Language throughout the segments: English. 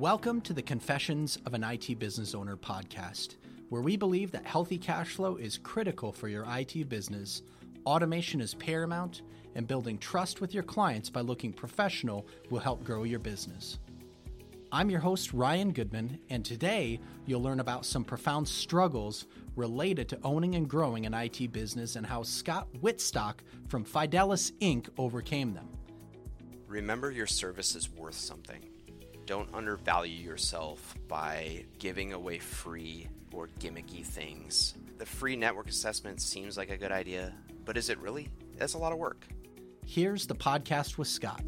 Welcome to the Confessions of an IT Business Owner podcast, where we believe that healthy cash flow is critical for your IT business, automation is paramount, and building trust with your clients by looking professional will help grow your business. I'm your host, Ryan Goodman, and today you'll learn about some profound struggles related to owning and growing an IT business and how Scott Whitstock from Fidelis Inc. overcame them. Remember, your service is worth something don't undervalue yourself by giving away free or gimmicky things. The free network assessment seems like a good idea, but is it really? That's a lot of work. Here's the podcast with Scott.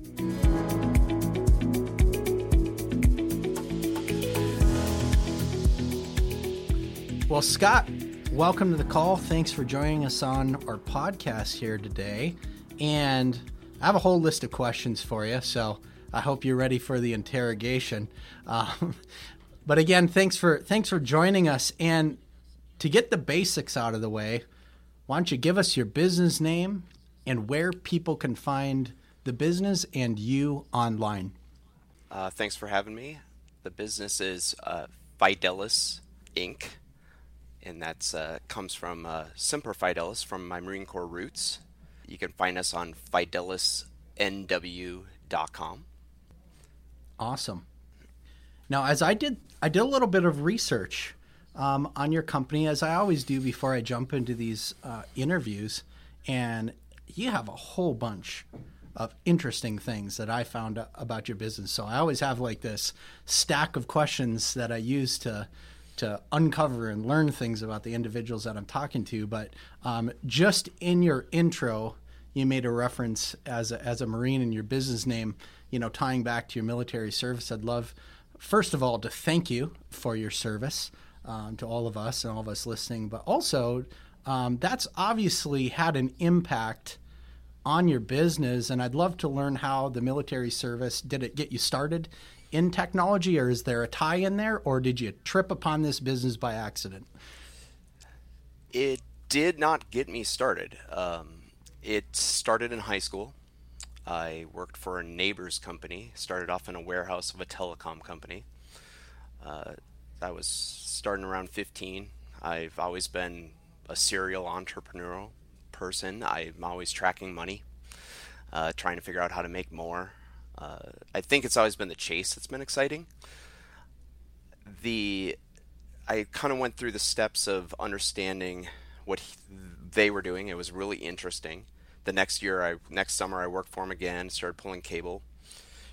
Well, Scott, welcome to the call. Thanks for joining us on our podcast here today. And I have a whole list of questions for you. So I hope you're ready for the interrogation. Um, but again, thanks for thanks for joining us. And to get the basics out of the way, why don't you give us your business name and where people can find the business and you online? Uh, thanks for having me. The business is uh, Fidelis Inc., and that's uh, comes from uh, Semper Fidelis from my Marine Corps roots. You can find us on fidelisnw.com. Awesome. Now, as I did, I did a little bit of research um, on your company, as I always do before I jump into these uh, interviews, and you have a whole bunch of interesting things that I found about your business. So I always have like this stack of questions that I use to to uncover and learn things about the individuals that I'm talking to. But um, just in your intro, you made a reference as a, as a Marine in your business name you know, tying back to your military service, I'd love, first of all, to thank you for your service um, to all of us and all of us listening, but also um, that's obviously had an impact on your business. And I'd love to learn how the military service did it get you started in technology, or is there a tie in there, or did you trip upon this business by accident? It did not get me started. Um, it started in high school. I worked for a neighbor's company, started off in a warehouse of a telecom company. Uh, I was starting around 15. I've always been a serial entrepreneurial person. I'm always tracking money, uh, trying to figure out how to make more. Uh, I think it's always been the chase that's been exciting. The I kind of went through the steps of understanding what he, they were doing. It was really interesting the next year, I next summer, I worked for him again, started pulling cable.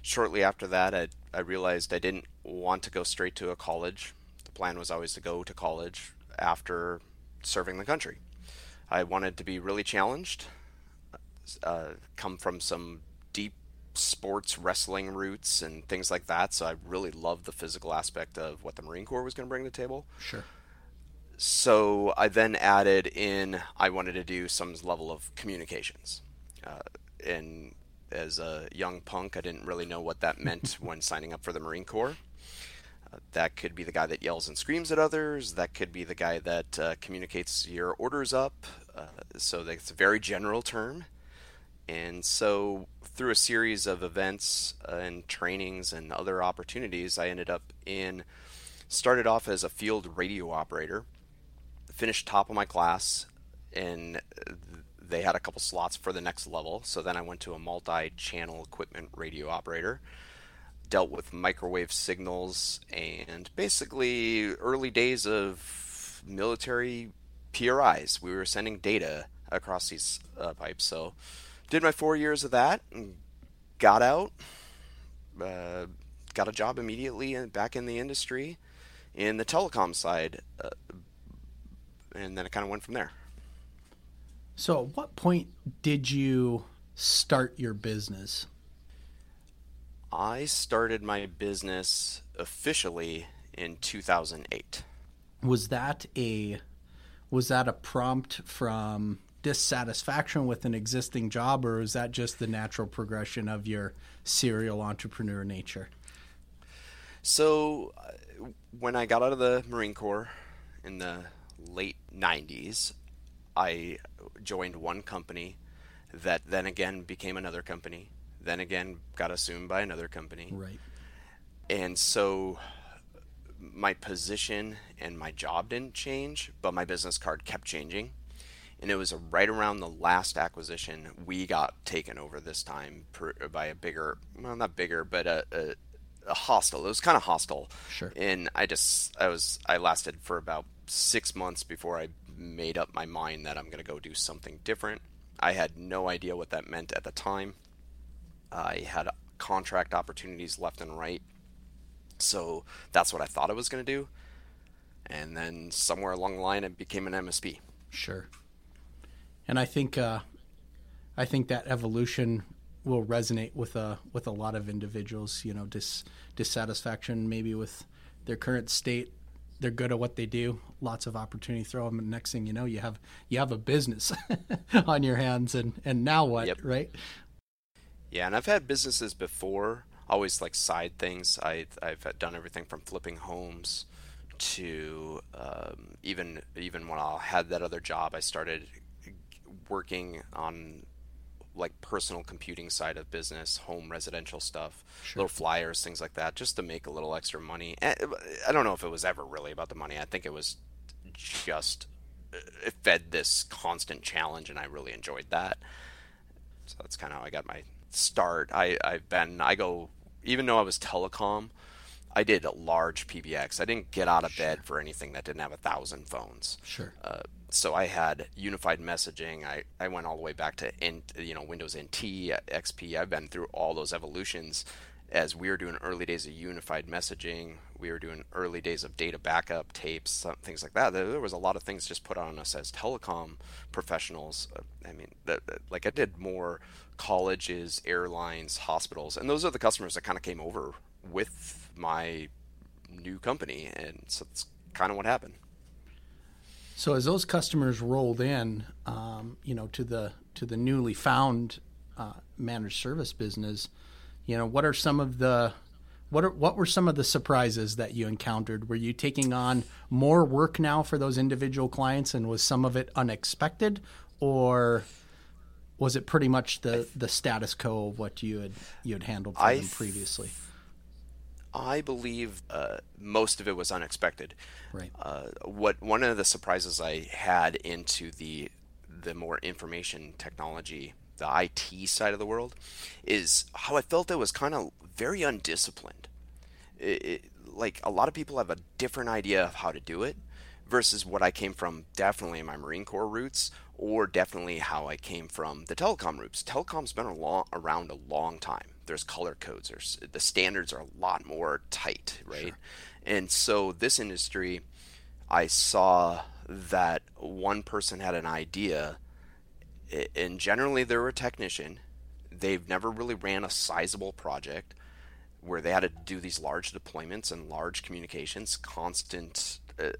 Shortly after that, I, I realized I didn't want to go straight to a college. The plan was always to go to college after serving the country. I wanted to be really challenged, uh, come from some deep sports wrestling roots and things like that. So I really loved the physical aspect of what the Marine Corps was going to bring to the table. Sure so I then added in I wanted to do some level of communications. Uh, and as a young punk, I didn't really know what that meant when signing up for the Marine Corps. Uh, that could be the guy that yells and screams at others. That could be the guy that uh, communicates your orders up. Uh, so it's a very general term. And so, through a series of events uh, and trainings and other opportunities, I ended up in started off as a field radio operator finished top of my class, and they had a couple slots for the next level. So then I went to a multi-channel equipment radio operator. Dealt with microwave signals and basically early days of military PRIs. We were sending data across these uh, pipes. So did my four years of that, and got out, uh, got a job immediately back in the industry in the telecom side. Uh, and then it kind of went from there. So, at what point did you start your business? I started my business officially in 2008. Was that a was that a prompt from dissatisfaction with an existing job or is that just the natural progression of your serial entrepreneur nature? So, uh, when I got out of the Marine Corps in the late 90s, I joined one company that then again became another company, then again got assumed by another company. Right. and so my position and my job didn't change, but my business card kept changing. And it was right around the last acquisition we got taken over this time per, by a bigger, well, not bigger, but a, a, a hostile. It was kind of hostile. Sure. And I just, I was, I lasted for about six months before I made up my mind that I'm going to go do something different. I had no idea what that meant at the time. I had contract opportunities left and right so that's what I thought I was going to do. And then somewhere along the line, it became an MSP. Sure. And I think uh, I think that evolution will resonate with a with a lot of individuals. You know, dis, dissatisfaction maybe with their current state. They're good at what they do. Lots of opportunity. Throw them. And next thing you know, you have you have a business on your hands. And and now what? Yep. Right. Yeah, and I've had businesses before always like side things. I I've done everything from flipping homes to um, even even when I had that other job, I started working on like personal computing side of business, home residential stuff, sure. little flyers, things like that, just to make a little extra money. I don't know if it was ever really about the money. I think it was just it fed this constant challenge, and I really enjoyed that. So that's kind of how I got my start. I I've been I go even though I was telecom, I did a large PBX. I didn't get out of sure. bed for anything that didn't have a thousand phones. Sure. Uh, so I had unified messaging. I, I went all the way back to you know Windows NT, XP. I've been through all those evolutions. As we were doing early days of unified messaging, we were doing early days of data backup tapes, some, things like that. There was a lot of things just put on us as telecom professionals. Uh, I mean, the, the, like I did more colleges, airlines, hospitals, and those are the customers that kind of came over with my new company, and so that's kind of what happened. So as those customers rolled in, um, you know, to the to the newly found uh, managed service business, you know, what are some of the what are, what were some of the surprises that you encountered? Were you taking on more work now for those individual clients, and was some of it unexpected, or was it pretty much the the status quo of what you had you had handled for I them previously? I believe uh, most of it was unexpected. Right. Uh, what one of the surprises I had into the the more information technology, the IT side of the world, is how I felt it was kind of very undisciplined. It, it, like a lot of people have a different idea of how to do it, versus what I came from definitely in my Marine Corps roots or definitely how I came from the telecom roots. Telecom's been a long, around a long time. There's color codes. There's the standards are a lot more tight, right? Sure. And so this industry, I saw that one person had an idea, and generally they're a technician. They've never really ran a sizable project where they had to do these large deployments and large communications, constant uh,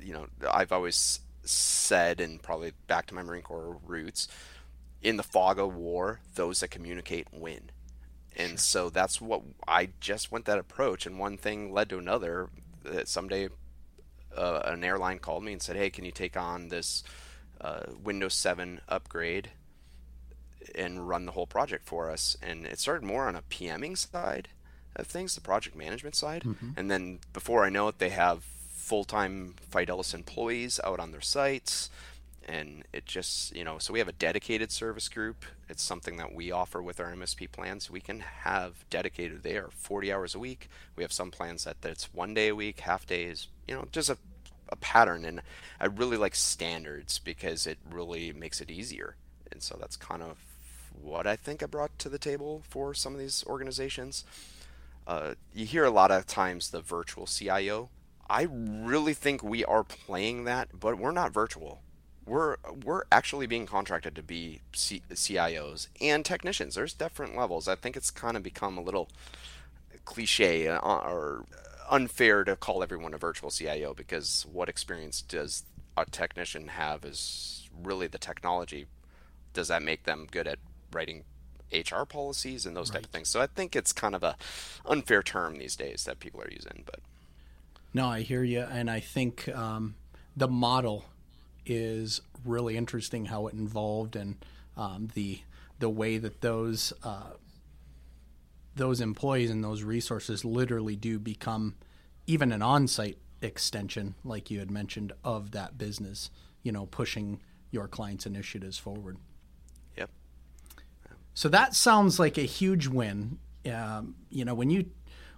you know, I've always said, and probably back to my Marine Corps roots, in the fog of war, those that communicate win. And so that's what I just went that approach, and one thing led to another. That someday, uh, an airline called me and said, "Hey, can you take on this uh, Windows 7 upgrade and run the whole project for us?" And it started more on a PMing side of things, the project management side, mm-hmm. and then before I know it, they have full-time Fidelis employees out on their sites and it just you know so we have a dedicated service group. It's something that we offer with our msp plans. We can have dedicated they are 40 hours a week. We have some plans that that's one day a week half days you know just a, a pattern. And i really like standards because it really makes it easier. And so that's kind of what i think i brought to the table for some of these organizations. Uh, you hear a lot of times the virtual cio I really think we are playing that, but we're not virtual. We're we're actually being contracted to be C- CIOs and technicians. There's different levels. I think it's kind of become a little cliche uh, or unfair to call everyone a virtual CIO because what experience does a technician have is really the technology. Does that make them good at writing HR policies and those right. type of things? So I think it's kind of a unfair term these days that people are using, but no, I hear you, and I think um, the model is really interesting how it involved and um, the the way that those uh, those employees and those resources literally do become even an on-site extension, like you had mentioned, of that business. You know, pushing your clients' initiatives forward. Yep. So that sounds like a huge win. Um, you know, when you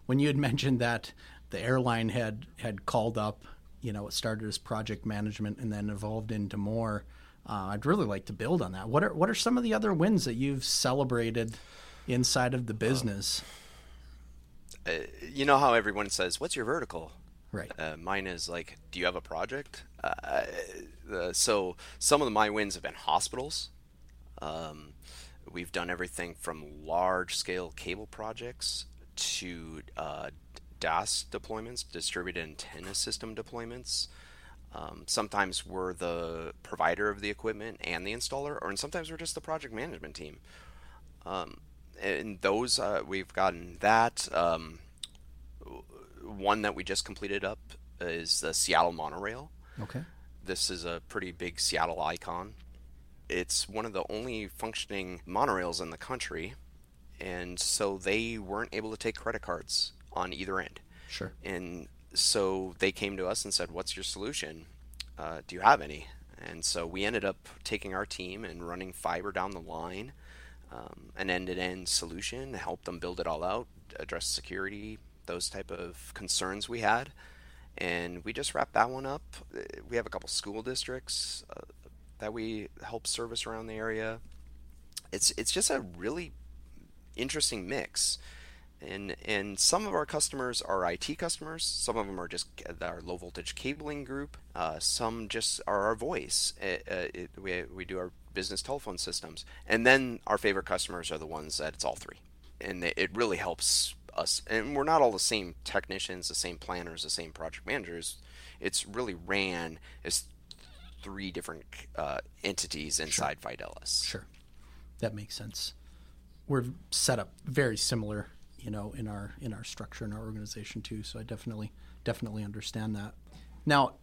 when you had mentioned that the airline had had called up, you know, it started as project management and then evolved into more. Uh, I'd really like to build on that. What are what are some of the other wins that you've celebrated inside of the business? Uh, you know how everyone says, "What's your vertical?" Right. Uh, mine is like, "Do you have a project?" Uh, uh, so some of my wins have been hospitals. Um, we've done everything from large-scale cable projects to uh, DAS deployments, distributed antenna system deployments. Um, sometimes we're the provider of the equipment and the installer, or and sometimes we're just the project management team. Um, and those uh, we've gotten that. Um, one that we just completed up is the Seattle monorail. Okay. This is a pretty big Seattle icon. It's one of the only functioning monorails in the country, and so they weren't able to take credit cards on either end. Sure. And so they came to us and said, "What's your solution? Uh, do you have any?" And so we ended up taking our team and running fiber down the line, um, an end-to-end solution to help them build it all out, address security, those type of concerns we had, and we just wrapped that one up. We have a couple school districts uh, that we help service around the area. It's it's just a really interesting mix and and some of our customers are IT customers. Some of them are just our low voltage cabling group. Uh, some just are our voice. It, uh, it, we we do our business telephone systems, and then our favorite customers are the ones that it's all three, and it really helps us. And we're not all the same technicians, the same planners, the same project managers. It's really ran as three different uh, entities inside sure. Fidelis. Sure, that makes sense. We're set up very similar you know in our in our structure in our organization too. So i definitely definitely understand that. Now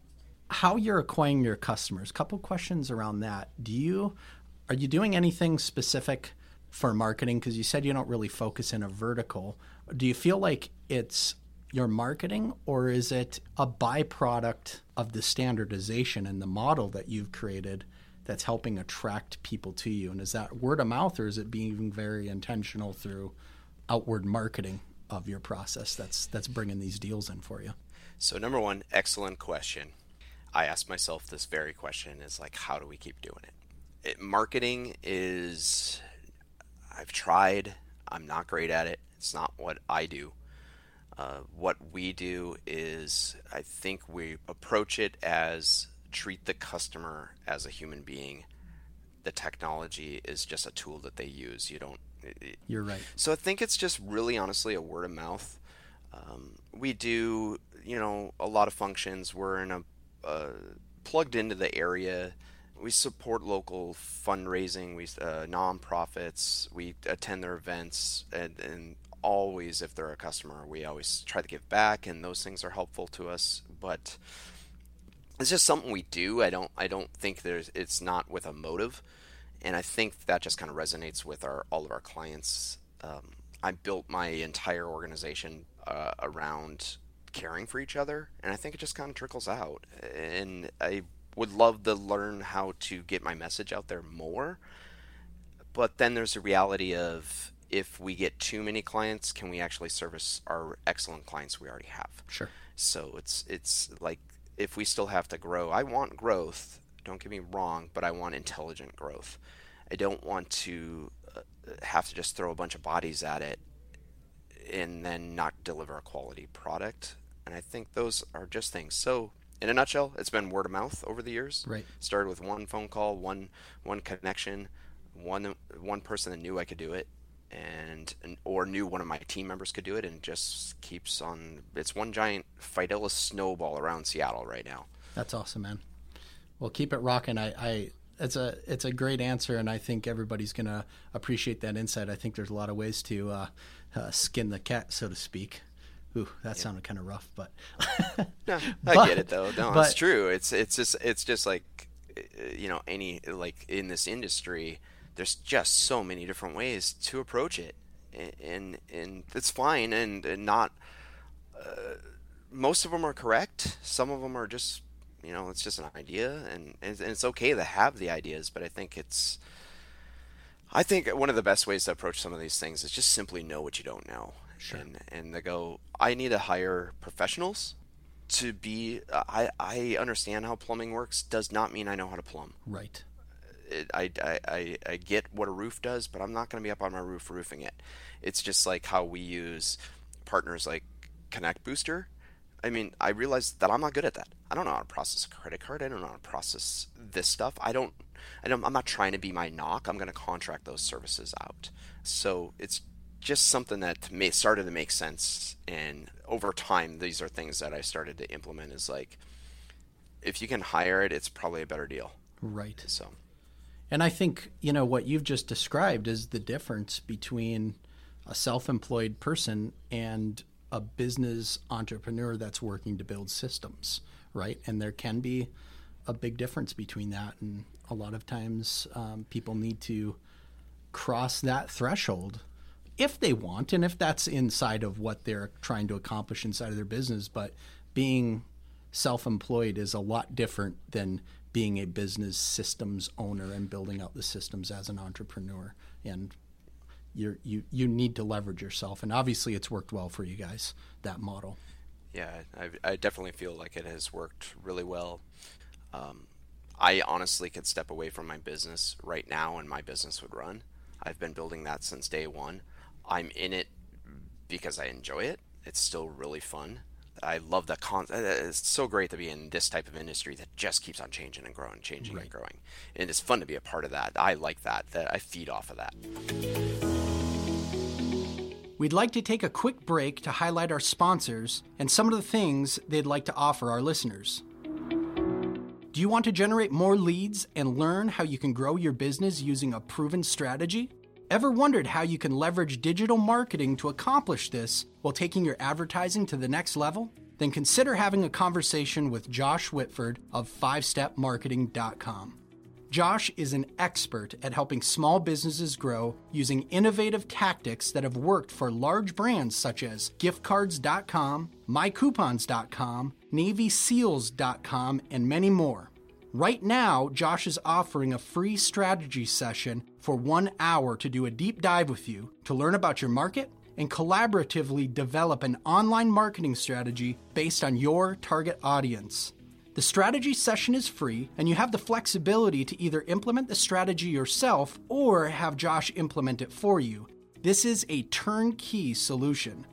how you're acquiring your customers couple questions around that. Do you are you doing anything specific for marketing? Because you said you don't really focus in a vertical. Do you feel like it's your marketing or is it a byproduct of the standardization and the model that you've created that's helping attract people to you? And is that word of mouth or is it being very intentional through outward marketing of your process that's that's bringing these deals in for you? So number one, excellent question. I ask myself this very question: is like, how do we keep doing it? it marketing is, I've tried. I'm not great at it. It's not what I do. Uh, what we do is, I think we approach it as treat the customer as a human being. The technology is just a tool that they use. You don't you're right. So I think it's just really honestly a word of mouth. Um, we do, you know, a lot of functions. We're in a uh, plugged into the area. We support local fundraising. We uh, nonprofits. We attend their events, and, and always, if they're a customer, we always try to give back, and those things are helpful to us. But it's just something we do. I don't. I don't think there's. It's not with a motive and I think that just kind of resonates with our all of our clients. Um, I built my entire organization uh, around caring for each other, and I think it just kind of trickles out. And I would love to learn how to get my message out there more. But then there's the reality of if we get too many clients, can we actually service our excellent clients we already have? Sure. So it's it's like if we still have to grow, I want growth don't get me wrong, but I want intelligent growth. I don't want to uh, have to just throw a bunch of bodies at it and then not deliver a quality product. And I think those are just things. So, in a nutshell, it's been word of mouth over the years. Right. Started with one phone call, one one connection, one one person that knew I could do it, and, and or knew one of my team members could do it, and just keeps on. It's one giant Fidelis snowball around Seattle right now. That's awesome, man. Well, keep it rocking. I, I it's a it's a great answer, and I think everybody's gonna appreciate that insight. I think there's a lot of ways to uh, uh, skin the cat, so to speak. Ooh, that yeah. sounded kind of rough, but no, I but, get it though. No, but, it's true. It's it's just it's just like you know any like in this industry, there's just so many different ways to approach it, and and it's fine, and, and not. Uh, most of them are correct. Some of them are just, you know, it's just an idea, and, and it's okay to have the ideas. But I think it's, I think one of the best ways to approach some of these things is just simply know what you don't know, sure. and and they go, I need to hire professionals to be. I I understand how plumbing works. Does not mean I know how to plumb. Right. It, I, I, I, I get what a roof does, but I'm not going to be up on my roof roofing it. It's just like how we use partners like Connect Booster I mean, I realized that I'm not good at that. I don't know how to process a credit card. I don't know how to process this stuff. I don't. I don't I'm not trying to be my knock. I'm going to contract those services out. So it's just something that may, started to make sense. And over time, these are things that I started to implement. Is like, if you can hire it, it's probably a better deal. Right. So. And I think you know what you've just described is the difference between a self-employed person and a business entrepreneur that's working to build systems, right? And there can be a big difference between that. And a lot of times um, people need to cross that threshold if they want and if that's inside of what they're trying to accomplish inside of their business. But being self employed is a lot different than being a business systems owner and building out the systems as an entrepreneur. And you you you need to leverage yourself, and obviously it's worked well for you guys that model. Yeah, I, I definitely feel like it has worked really well. Um, I honestly could step away from my business right now, and my business would run. I've been building that since day one. I'm in it because I enjoy it. It's still really fun. I love the con. Uh, it's so great to be in this type of industry that just keeps on changing and growing, changing right. and growing, and it's fun to be a part of that. I like that. That I feed off of that. We'd like to take a quick break to highlight our sponsors and some of the things they'd like to offer our listeners. Do you want to generate more leads and learn how you can grow your business using a proven strategy? Ever wondered how you can leverage digital marketing to accomplish this while taking your advertising to the next level? Then consider having a conversation with Josh Whitford of 5stepmarketing.com. Josh is an expert at helping small businesses grow using innovative tactics that have worked for large brands such as giftcards.com, mycoupons.com, navyseals.com, and many more. Right now, Josh is offering a free strategy session for one hour to do a deep dive with you to learn about your market and collaboratively develop an online marketing strategy based on your target audience. The strategy session is free, and you have the flexibility to either implement the strategy yourself or have Josh implement it for you. This is a turnkey solution.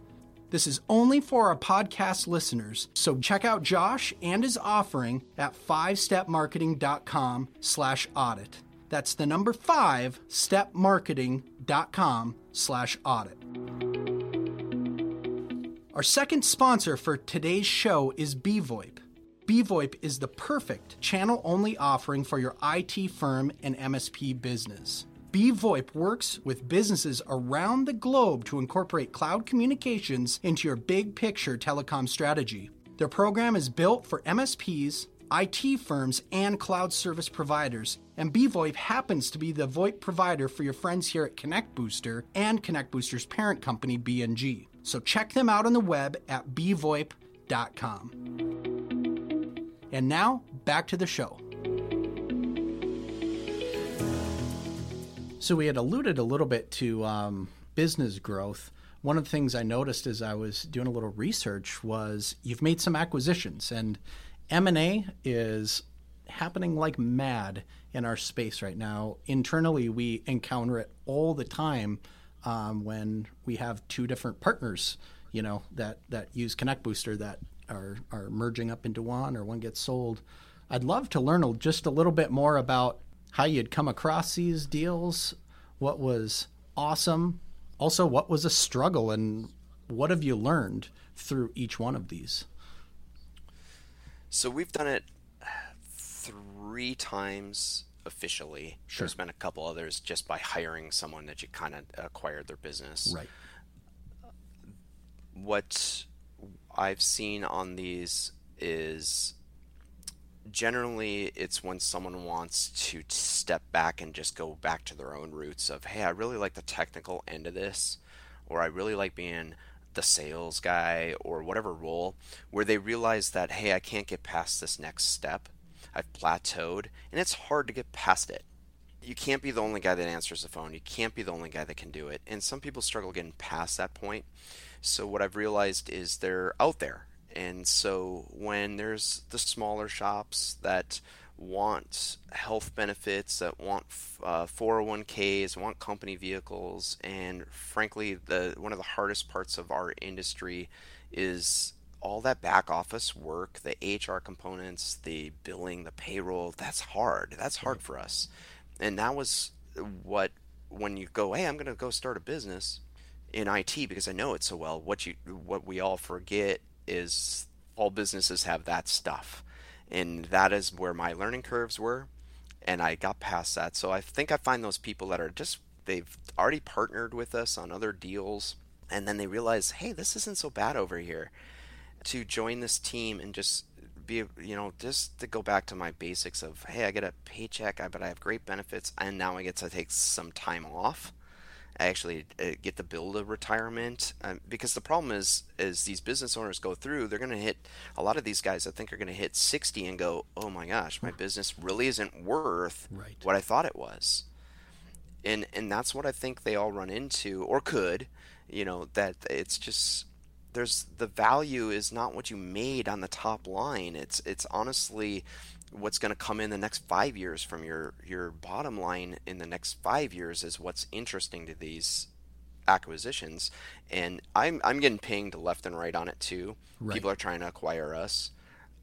This is only for our podcast listeners, so check out Josh and his offering at 5stepmarketing.com slash audit. That's the number 5 stepmarketing.com slash audit. Our second sponsor for today's show is BVoIP. BVoIP is the perfect channel only offering for your IT firm and MSP business. BVoIP works with businesses around the globe to incorporate cloud communications into your big picture telecom strategy. Their program is built for MSPs, IT firms, and cloud service providers, and BVoIP happens to be the VoIP provider for your friends here at Connect Booster and Connect Booster's parent company, BNG. So check them out on the web at bvoip.com. And now, back to the show. So, we had alluded a little bit to um, business growth. One of the things I noticed as I was doing a little research was you've made some acquisitions, and M&A is happening like mad in our space right now. Internally, we encounter it all the time um, when we have two different partners, you know, that that use Connect Booster that are are merging up into one or one gets sold. I'd love to learn just a little bit more about how you'd come across these deals, what was awesome, also what was a struggle, and what have you learned through each one of these? So we've done it three times officially. Sure. There's been a couple others just by hiring someone that you kind of acquired their business. Right. What I've seen on these is generally it's when someone wants to step back and just go back to their own roots of hey i really like the technical end of this or I really like being the sales guy or whatever role where they realize that hey I can't get past this next step. I've plateaued and it's hard to get past it you can't be the only guy that answers the phone. You can't be the only guy that can do it. And some people struggle getting past that point. So what I've realized is they're out there. And so when there's the smaller shops that want health benefits, that want uh, 401ks, want company vehicles, and frankly, the one of the hardest parts of our industry is all that back office work, the HR components, the billing, the payroll. That's hard. That's hard for us, and that was what when you go, hey, I'm going to go start a business in IT because I know it so well. What you what we all forget is all businesses have that stuff and that is where my learning curves were and I got past that. So I think I find those people that are just they've already partnered with us on other deals and then they realize, "Hey, this isn't so bad over here." To join this team and just be, you know, just to go back to my basics of, "Hey, I get a paycheck, I but I have great benefits and now I get to take some time off." I actually uh, get to build a retirement um, because the problem is is these business owners go through they're going to hit a lot of these guys i think are going to hit 60 and go oh my gosh my business really isn't worth right. what i thought it was and and that's what i think they all run into or could you know that it's just there's the value is not what you made on the top line. It's it's honestly what's going to come in the next five years from your your bottom line in the next five years is what's interesting to these acquisitions. And i'm i'm getting pinged left and right on it too. Right. people are trying to acquire us.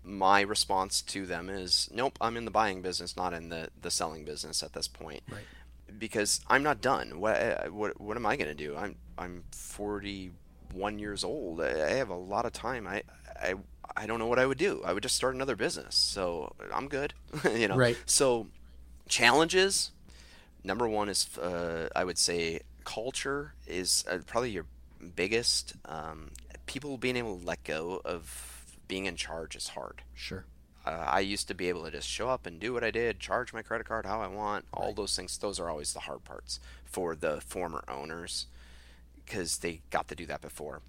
My response to them is nope i'm in the buying business not in the the selling business at this point. Right. because i'm not done. What what, what am i going to do? I'm i'm 41 years old i have a lot of time i i I don't know what I would do. I would just start another business. So I'm good, you know. Right. So challenges. Number one is uh, I would say culture is uh, probably your biggest. Um, people being able to let go of being in charge is hard. Sure. Uh, I used to be able to just show up and do what I did, charge my credit card how I want, all right. those things. Those are always the hard parts for the former owners because they got to do that before.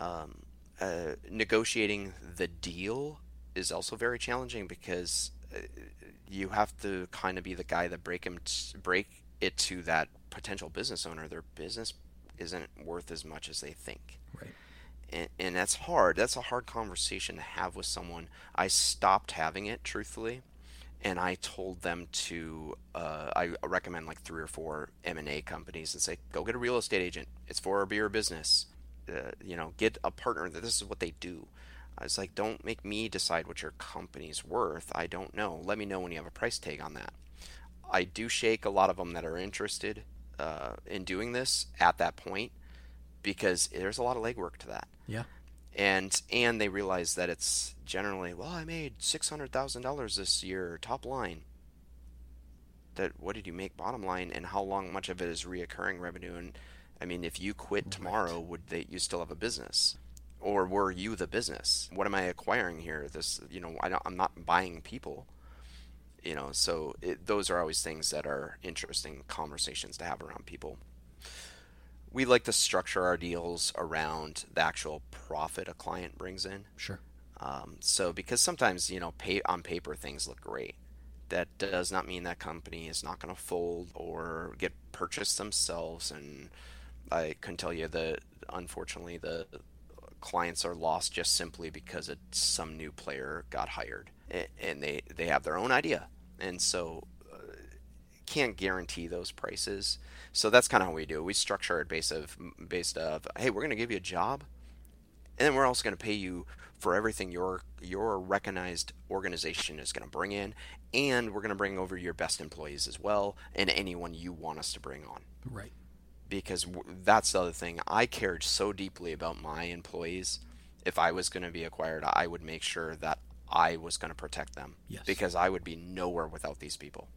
Um, uh, negotiating the deal is also very challenging because uh, you have to kind of be the guy that break him t- break it to that potential business owner. Their business isn't worth as much as they think. Right. And, and that's hard. That's a hard conversation to have with someone. I stopped having it, truthfully, and I told them to. Uh, I recommend like three or four M and A companies and say, go get a real estate agent. It's for your business uh, you know, get a partner that this is what they do. I was like, don't make me decide what your company's worth. I don't know. Let me know when you have a price tag on that. I do shake a lot of them that are interested uh, in doing this at that point because there's a lot of legwork to that. Yeah. And and they realize that it's generally well, I made six hundred thousand dollars this year top line. That what did you make bottom line, and how long much of it is reoccurring revenue, and I mean, if you quit tomorrow, right. would they you still have a business? Or were you the business? What am I acquiring here? This, you know, I am not buying people. You know, so it, those are always things that are interesting conversations to have around people. We like to structure our deals around the actual profit a client brings in. Sure. Um, so because sometimes you know, pay on paper things look great, that does not mean that company is not going to fold or get purchased themselves and I can tell you that unfortunately the clients are lost just simply because it's some new player got hired and they they have their own idea and so can't guarantee those prices so that's kind of how we do it we structure it based of based of hey we're going to give you a job and then we're also going to pay you for everything your your recognized organization is going to bring in and we're going to bring over your best employees as well and anyone you want us to bring on right because that's the other thing. I cared so deeply about my employees. If I was going to be acquired, I would make sure that I was going to protect them. Yes. Because I would be nowhere without these people.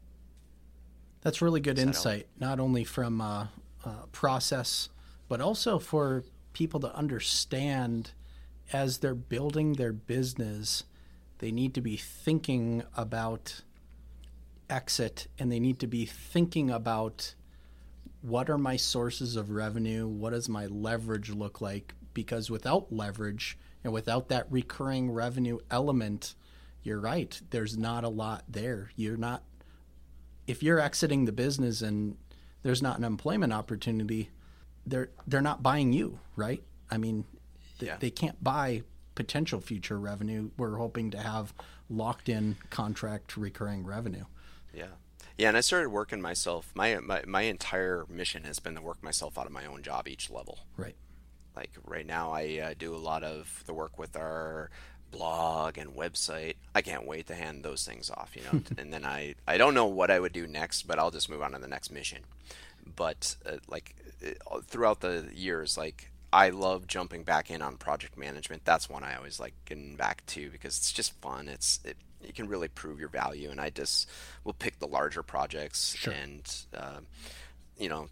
That's really good insight, not only from uh, uh, process, but also for people to understand as they're building their business, they need to be thinking about exit and they need to be thinking about what are my sources of revenue? What does my leverage look like? Because without leverage and without that recurring revenue element, you're right. There's not a lot there. You're not, if you're exiting the business and there's not an employment opportunity, they're they're not buying you, right? I mean, they, Yeah. they can't buy potential future revenue. We're hoping to have locked in contract recurring revenue. Yeah. Yeah, and I started working myself. My, my my entire mission has been to work myself out of my own job each level. Right. Like right now, I uh, do a lot of the work with our blog and website. I can't wait to hand those things off, you know. and then I I don't know what I would do next, but I'll just move on to the next mission. But uh, like uh, throughout the years, like I love jumping back in on project management. That's one I always like getting back to because it's just fun. It's it, you can really prove your value, and I just will pick the larger projects Sure. and. um you know,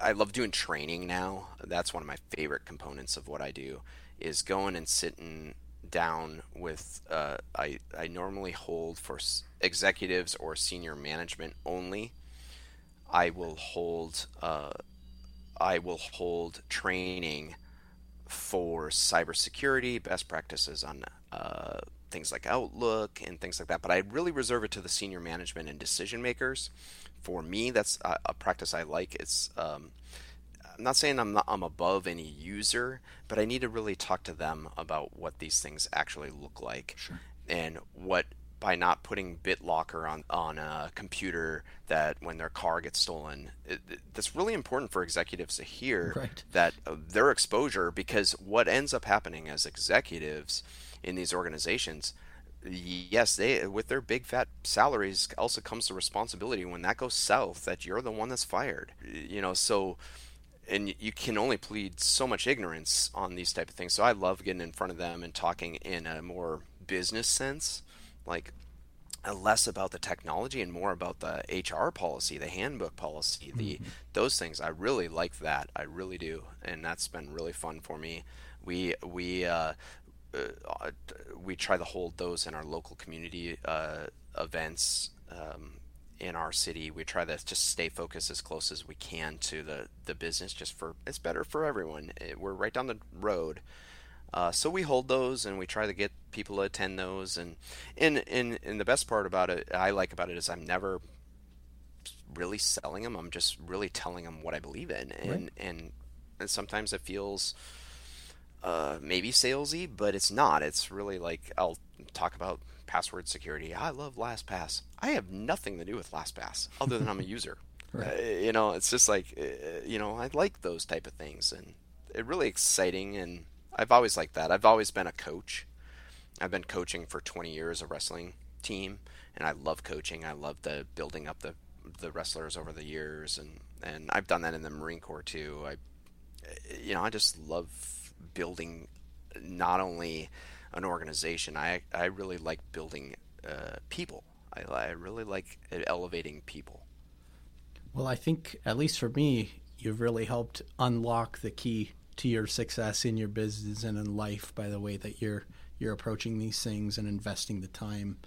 I love doing training now. That's one of my favorite components of what I do is going and sitting down with. Uh, I I normally hold for executives or senior management only. I will hold. Uh, I will hold training for cybersecurity, best practices on uh, things like Outlook and things like that. But I really reserve it to the senior management and decision makers. For me, that's a, a practice I like. It's um, I'm not saying I'm not, I'm above any user, but I need to really talk to them about what these things actually look like Sure. and what by not putting BitLocker on on a computer that when their car gets stolen, it, it- that's really important for executives to hear Right. that uh, their exposure because what ends up happening as executives in these organizations yes they with their big fat salaries also comes the responsibility when that goes south that you're the one that's fired you know so and you can only plead so much ignorance on these type of things so i love getting in front of them and talking in a more business sense like uh, less about the technology and more about the HR policy, the handbook policy, the those things. I really like that. I really do, and that's been really fun for me. We we uh, uh, we try to hold those in our local community uh, events um, in our city. We try to just stay focused as close as we can to the the business, just for it's better for everyone. It, we're right down the road. Uh, so we hold those and we try to get people to attend those and and, and and the best part about it I like about it is I'm never really selling them I'm just really telling them what I believe in and Right. and, and sometimes it feels uh, maybe salesy but it's not it's really like I'll talk about password security. I love LastPass. I have nothing to do with LastPass other than I'm a user. Right. uh, you know it's just like uh, you know I like those type of things and it really exciting and I've always liked that. I've always been a coach. I've been coaching for 20 years a wrestling team and I love coaching. I love the building up the the wrestlers over the years and and I've done that in the Marine Corps too. I you know I just love building not only an organization I I really like building uh, people I, I really like elevating people Well, I think, at least for me, you've really helped unlock the key to your success in your business and in life by the way that you're you're approaching these things and investing the time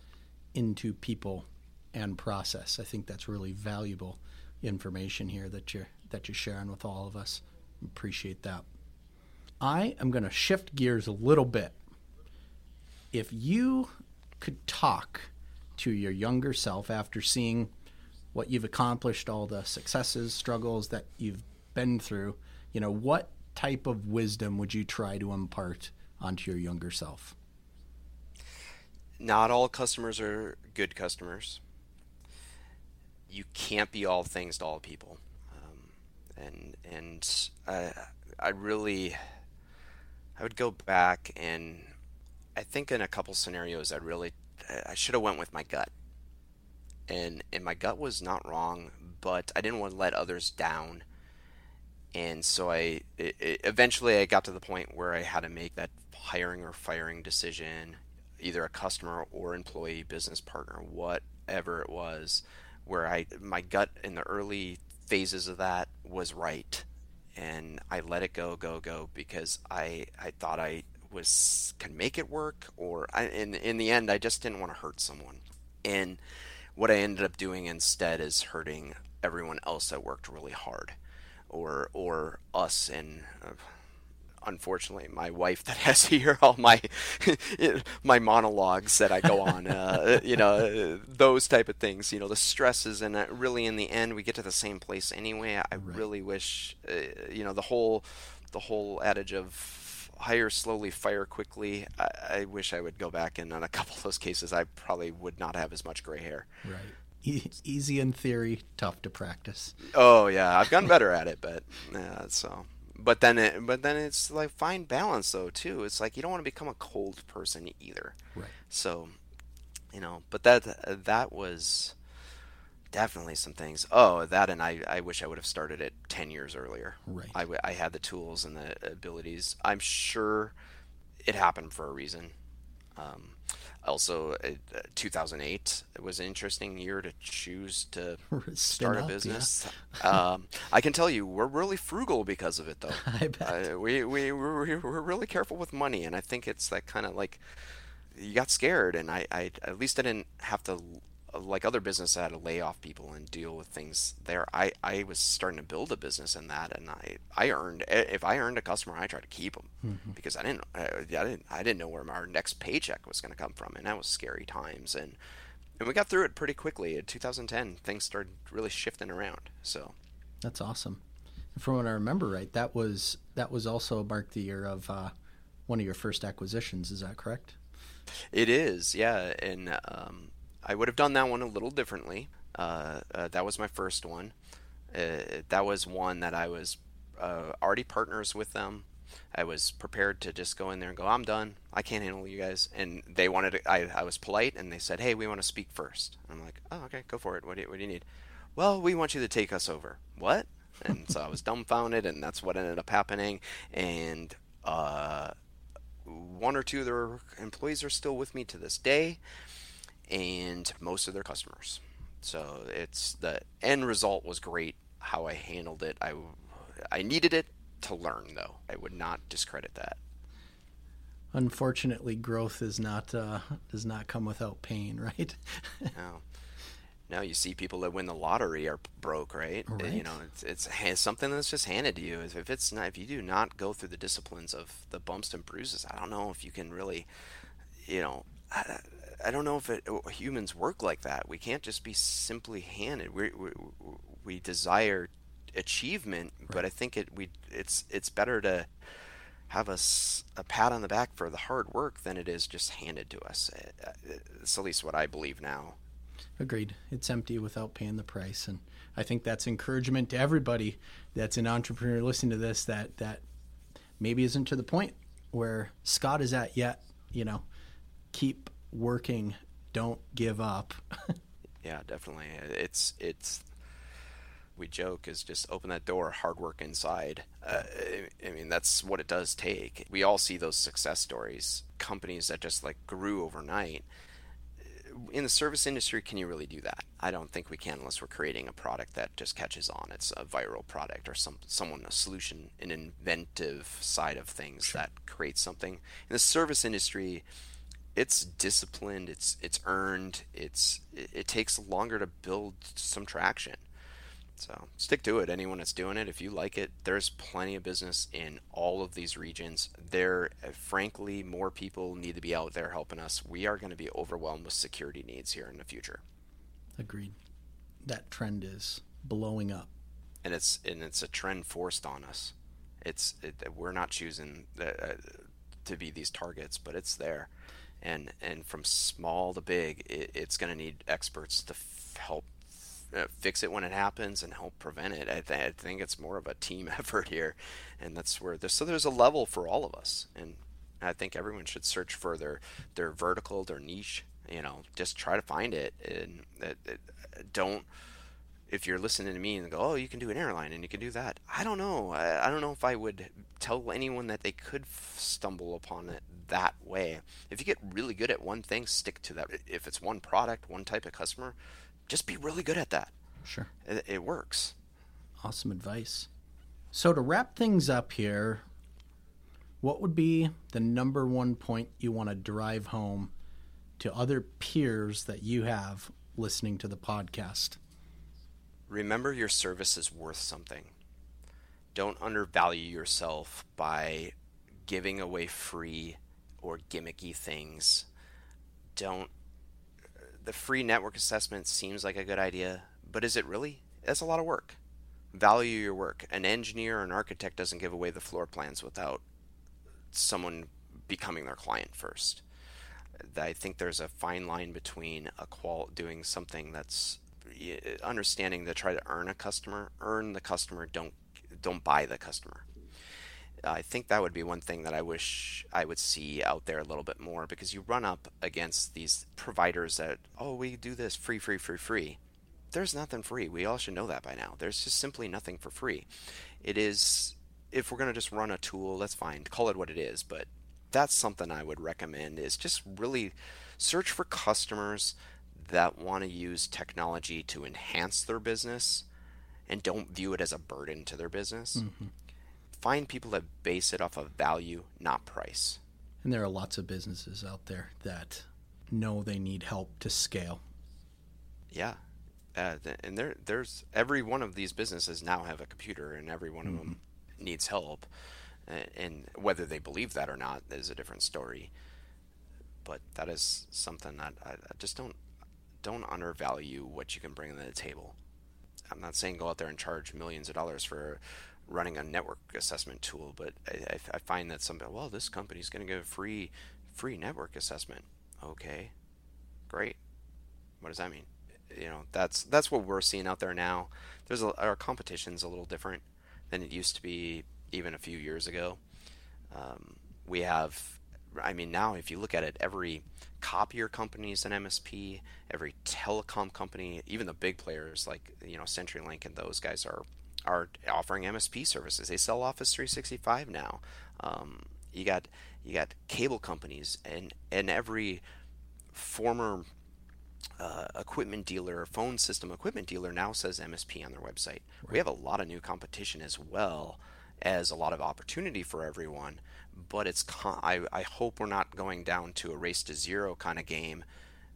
into people and process. I think that's really valuable information here that you're that you're sharing with all of us. Appreciate that. I am going to shift gears a little bit. If you could talk to your younger self after seeing what you've accomplished, all the successes, struggles that you've been through, you know, what type of wisdom would you try to impart onto your younger self? not all customers are good customers. You can't be all things to all people, um, and and I I really I would go back and I think in a couple scenarios I really I should have went with my gut, and and my gut was not wrong, but I didn't want to let others down, and so I it, it, eventually I got to the point where I had to make that hiring or firing decision either a customer or employee, business partner, whatever it was, where I my gut in the early phases of that was right, and I let it go, go, go because I I thought I was can make it work, or I, in in the end I just didn't want to hurt someone, and what I ended up doing instead is hurting everyone else that worked really hard. or or us and uh, unfortunately my wife that has to hear all my my monologues that I go on uh, you know those type of things you know the stresses and really in the end we get to the same place anyway I right. really wish uh, you know the whole the whole adage of hire slowly fire quickly I, I, wish I would go back and on a couple of those cases I probably would not have as much gray hair right e- easy in theory tough to practice oh yeah I've gotten better at it but yeah so but then it, but then it's like fine balance though too. It's like you don't want to become a cold person either. Right. So, you know, but that that was definitely some things. Oh, that and I I wish I would have started it 10 years earlier. Right. I, I had the tools and the abilities. I'm sure it happened for a reason. Um, also, uh, 2008 was an interesting year to choose to start up, a business. Yeah. um, I can tell you, we're really frugal because of it, though. I bet. Uh, we, we, we're, we're really careful with money, and I think it's that kind of like you got scared, and I, I at least I didn't have to like other businesses I had to lay off people and deal with things there. I, I was starting to build a business in that, and I, I earned if I earned a customer, I tried to keep them mm-hmm. because I didn't I, I, didn't I didn't know where my next paycheck was going to come from, and that was scary times. And and we got through it pretty quickly. In 2010, things started really shifting around. So that's awesome. From what I remember, right, that was that was also marked the year of uh, one of your first acquisitions. Is that correct? It is, yeah, and um, I would have done that one a little differently. Uh, uh, that was my first one. Uh, that was one that I was uh, already partners with them. I was prepared to just go in there and go, I'm done. I can't handle you guys. And they wanted to, I, I was polite and they said, hey, we want to speak first. I'm like, oh, okay, go for it. What do you, what do you need? Well, we want you to take us over. What? And so I was dumbfounded and that's what ended up happening. And uh, one or two of their employees are still with me to this day and most of their customers. So it's the end result was great. How I handled it, I I needed it to learn though. I would not discredit that. Unfortunately, growth is not uh, does not come without pain, right? no. No, you see people that win the lottery are broke, right? right. You know, it's, it's something that's just handed to you. If it's not, if you do not go through the disciplines of the bumps and bruises, I don't know if you can really, you know, I don't know if it, humans work like that. We can't just be simply handed. We we, we desire achievement, right. but I think it we it's it's better to have a, a pat on the back for the hard work than it is just handed to us. Uh, uh, it's at least what I believe now. Agreed. It's empty without paying the price, and I think that's encouragement to everybody that's an entrepreneur listening to this that that maybe isn't to the point where Scott is at yet. You know, keep working. Don't give up. yeah, definitely. It's it's we joke is just open that door, hard work inside. Uh, I mean, that's what it does take. We all see those success stories, companies that just like grew overnight. In the service industry, can you really do that? I don't think we can unless we're creating a product that just catches on. It's a viral product or some someone a solution, an inventive side of things sure. that creates something. In the service industry, it's disciplined it's it's earned it's it, it, takes longer to build some traction. So stick to it anyone that's doing it if you like it there's plenty of business in all of these regions. There frankly more people need to be out there helping us. We are going to be overwhelmed with security needs here in the future. Agreed. That trend is blowing up. And it's and it's a trend forced on us. It's it, we're not choosing the, uh, to be these targets but it's there and and from small to big, it, it's going to need experts to f- help uh, fix it when it happens and help prevent it. I, th- I, think it's more of a team effort here, and that's where there's so there's a level for all of us, and I think everyone should search for their their vertical, their niche. You know, just try to find it, and uh, don't if you're listening to me and go, oh, you can do an airline and you can do that. I don't know. I, I don't know if I would tell anyone that they could f- stumble upon it that way. If you get really good at one thing, stick to that. If it's one product, one type of customer, just be really good at that. Sure. It, it works. Awesome advice. So, to wrap things up here, what would be the number one point you want to drive home to other peers that you have listening to the podcast? Remember your service is worth something. don't undervalue yourself by giving away free or gimmicky things. Don't. The free network assessment seems like a good idea, but is it really? That's a lot of work. Value your work. An engineer or an architect doesn't give away the floor plans without someone becoming their client first. I think there's a fine line between a qual doing something that's understanding to try to earn a customer, earn the customer, don't don't buy the customer. I think that would be one thing that I wish I would see out there a little bit more because you run up against these providers that oh we do this free free free free. There's nothing free. We all should know that by now. There's just simply nothing for free. It is if we're going to just run a tool, that's fine. Call it what it is, but that's something I would recommend is just really search for customers that want to use technology to enhance their business and don't view it as a burden to their business. Mm-hmm. Find people that base it off of value, not price. And there are lots of businesses out there that know they need help to scale. Yeah. Uh, and there, there's every one of these businesses now have a computer, and every one mm-hmm. of them needs help and whether they believe that or not is a different story. But that is something that I, I just don't don't undervalue what you can bring to the table. I'm not saying go out there and charge millions of dollars for running a network assessment tool, but I, I find that somebody, well, this company's going to give a free free network assessment. Okay, great. What does that mean? You know, that's that's what we're seeing out there now. There's a, our competition's a little different than it used to be even a few years ago. Um, we have, I mean, now if you look at it, every copier company is an MSP, every telecom company, even the big players like you know CenturyLink and those guys are are offering MSP services. They sell Office 365 now. Um, you got you got cable companies and and every former uh, equipment dealer, phone system equipment dealer now says MSP on their website. Right. We have a lot of new competition as well as a lot of opportunity for everyone. But it's con- I, I hope we're not going down to a race to zero kind of game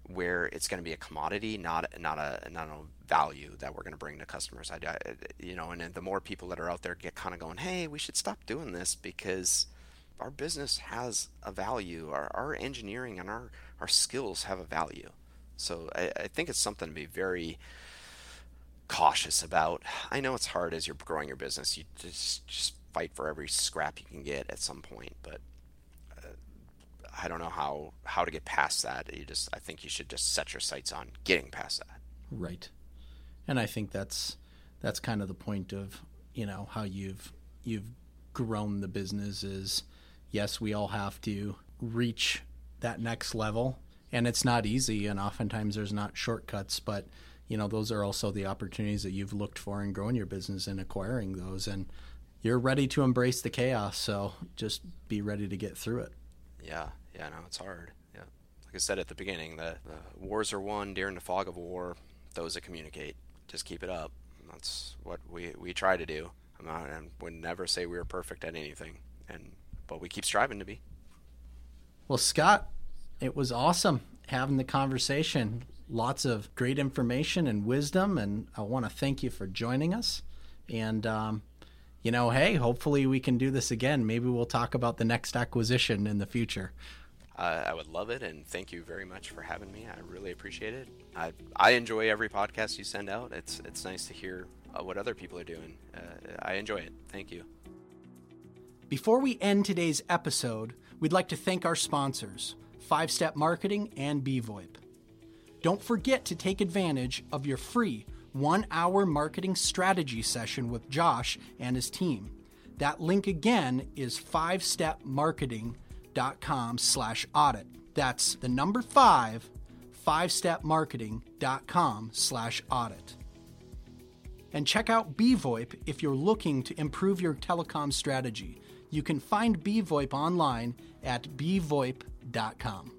where it's going to be a commodity, not not a not a value that we're going to bring to customers. I, I you know, and, the more people that are out there get kind of going, hey, we should stop doing this because our business has a value. Our our engineering and our our skills have a value. So I, I think it's something to be very cautious about. I know it's hard as you're growing your business. You just just fight for every scrap you can get at some point, but I don't know how how to get past that. You just I think you should just set your sights on getting past that. Right. And I think that's that's kind of the point of, you know, how you've you've grown the business is yes, we all have to reach that next level and it's not easy and oftentimes there's not shortcuts, but you know those are also the opportunities that you've looked for in growing your business and acquiring those and you're ready to embrace the chaos so just be ready to get through it yeah yeah no it's hard. Yeah. Like i said at the beginning the, the wars are won during the fog of war. Those that communicate just keep it up. That's what we we try to do. I'm not would never say we were perfect at anything and but we keep striving to be. Well scott it was awesome having the conversation. Lots of great information and wisdom, and I want to thank you for joining us. And, um, you know, hey, hopefully we can do this again. Maybe we'll talk about the next acquisition in the future. Uh, I would love it, and thank you very much for having me. I really appreciate it. I, I enjoy every podcast you send out. It's it's nice to hear uh, what other people are doing. Uh, I enjoy it. Thank you. Before we end today's episode, we'd like to thank our sponsors, Five Step Marketing and BVoIP. Don't forget to take advantage of your free one hour marketing strategy session with Josh and his team. That link again is 5stepmarketing.com slash audit. That's the number five, 5stepmarketing.com slash audit. And check out BVoIP if you're looking to improve your telecom strategy. You can find BVoIP online at bvoip.com.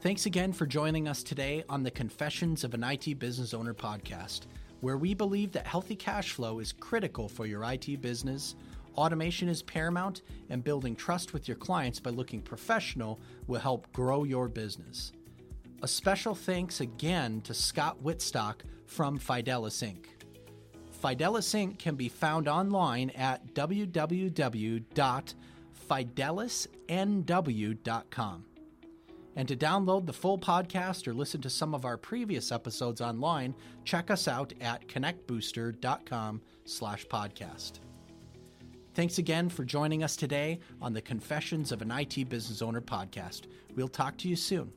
Thanks again for joining us today on the Confessions of an IT Business Owner podcast, where we believe that healthy cash flow is critical for your IT business. Automation is paramount, and building trust with your clients by looking professional will help grow your business. A special thanks again to Scott Whitstock from Fidelis Inc. Fidelis Inc. can be found online at www.fidelisnw.com. And to download the full podcast or listen to some of our previous episodes online, check us out at connectbooster.com slash podcast. Thanks again for joining us today on the Confessions of an IT Business Owner podcast. We'll talk to you soon.